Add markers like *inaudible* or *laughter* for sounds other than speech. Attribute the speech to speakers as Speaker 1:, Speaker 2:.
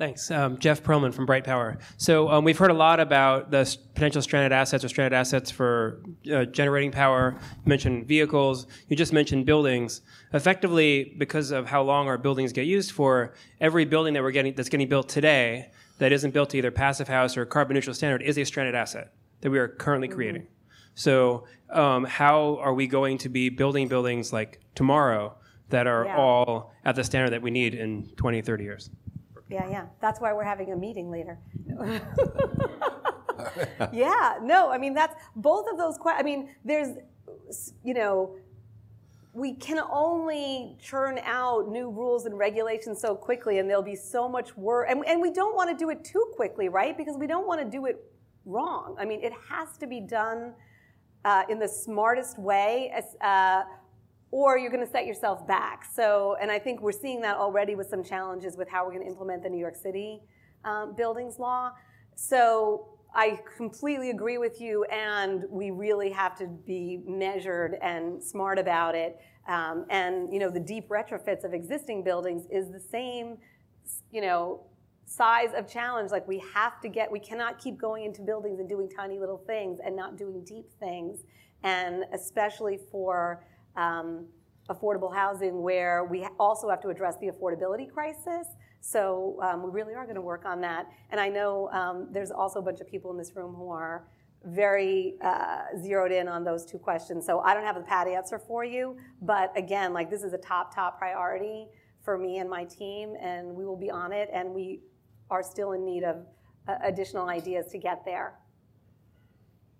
Speaker 1: Thanks. Um, Jeff Perlman from Bright Power. So um, we've heard a lot about the potential stranded assets or stranded assets for uh, generating power. You mentioned vehicles. You just mentioned buildings. Effectively, because of how long our buildings get used for, every building that we're getting that's getting built today that isn't built to either passive house or carbon neutral standard is a stranded asset that we are currently creating. So um, how are we going to be building buildings like tomorrow that are
Speaker 2: Yeah.
Speaker 1: all at the standard that we need in 20, 30 years?
Speaker 2: Yeah, yeah. That's why we're having a meeting later. *laughs* yeah, no, I mean, that's both of those questions. I mean, there's, you know, we can only churn out new rules and regulations so quickly, and there'll be so much work. And, and we don't want to do it too quickly, right? Because we don't want to do it wrong. I mean, it has to be done uh, in the smartest way. As, uh, or you're going to set yourself back. So, and I think we're seeing that already with some challenges with how we're going to implement the New York City um, buildings law. So, I completely agree with you, and we really have to be measured and smart about it. Um, and you know, the deep retrofits of existing buildings is the same, you know, size of challenge. Like we have to get, we cannot keep going into buildings and doing tiny little things and not doing deep things. And especially for um, affordable housing, where we also have to address the affordability crisis. So um, we really are going to work on that. And I know um, there's also a bunch of people in this room who are very uh, zeroed in on those two questions. So I don't have a pat answer for you, but again, like this is a top top priority for me and my team, and we will be on it. And we are still in need of uh, additional ideas to get there.